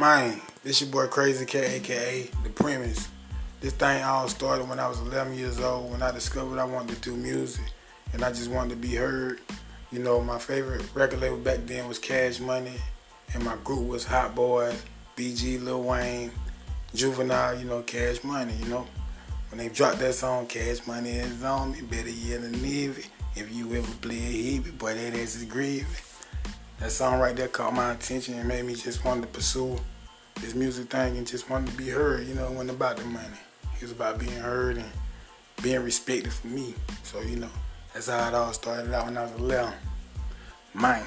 Man, this your boy Crazy Cat, aka The Premise. This thing all started when I was 11 years old when I discovered I wanted to do music and I just wanted to be heard. You know, my favorite record label back then was Cash Money and my group was Hot Boys, BG, Lil Wayne, Juvenile, you know, Cash Money, you know. When they dropped that song, Cash Money is on me, better yet than Navy. If you ever play a heavy, boy, that ass is gravy. That song right there caught my attention and made me just want to pursue this music thing and just wanted to be heard. You know, it wasn't about the money. It was about being heard and being respected for me. So, you know, that's how it all started out when I was 11. Mine.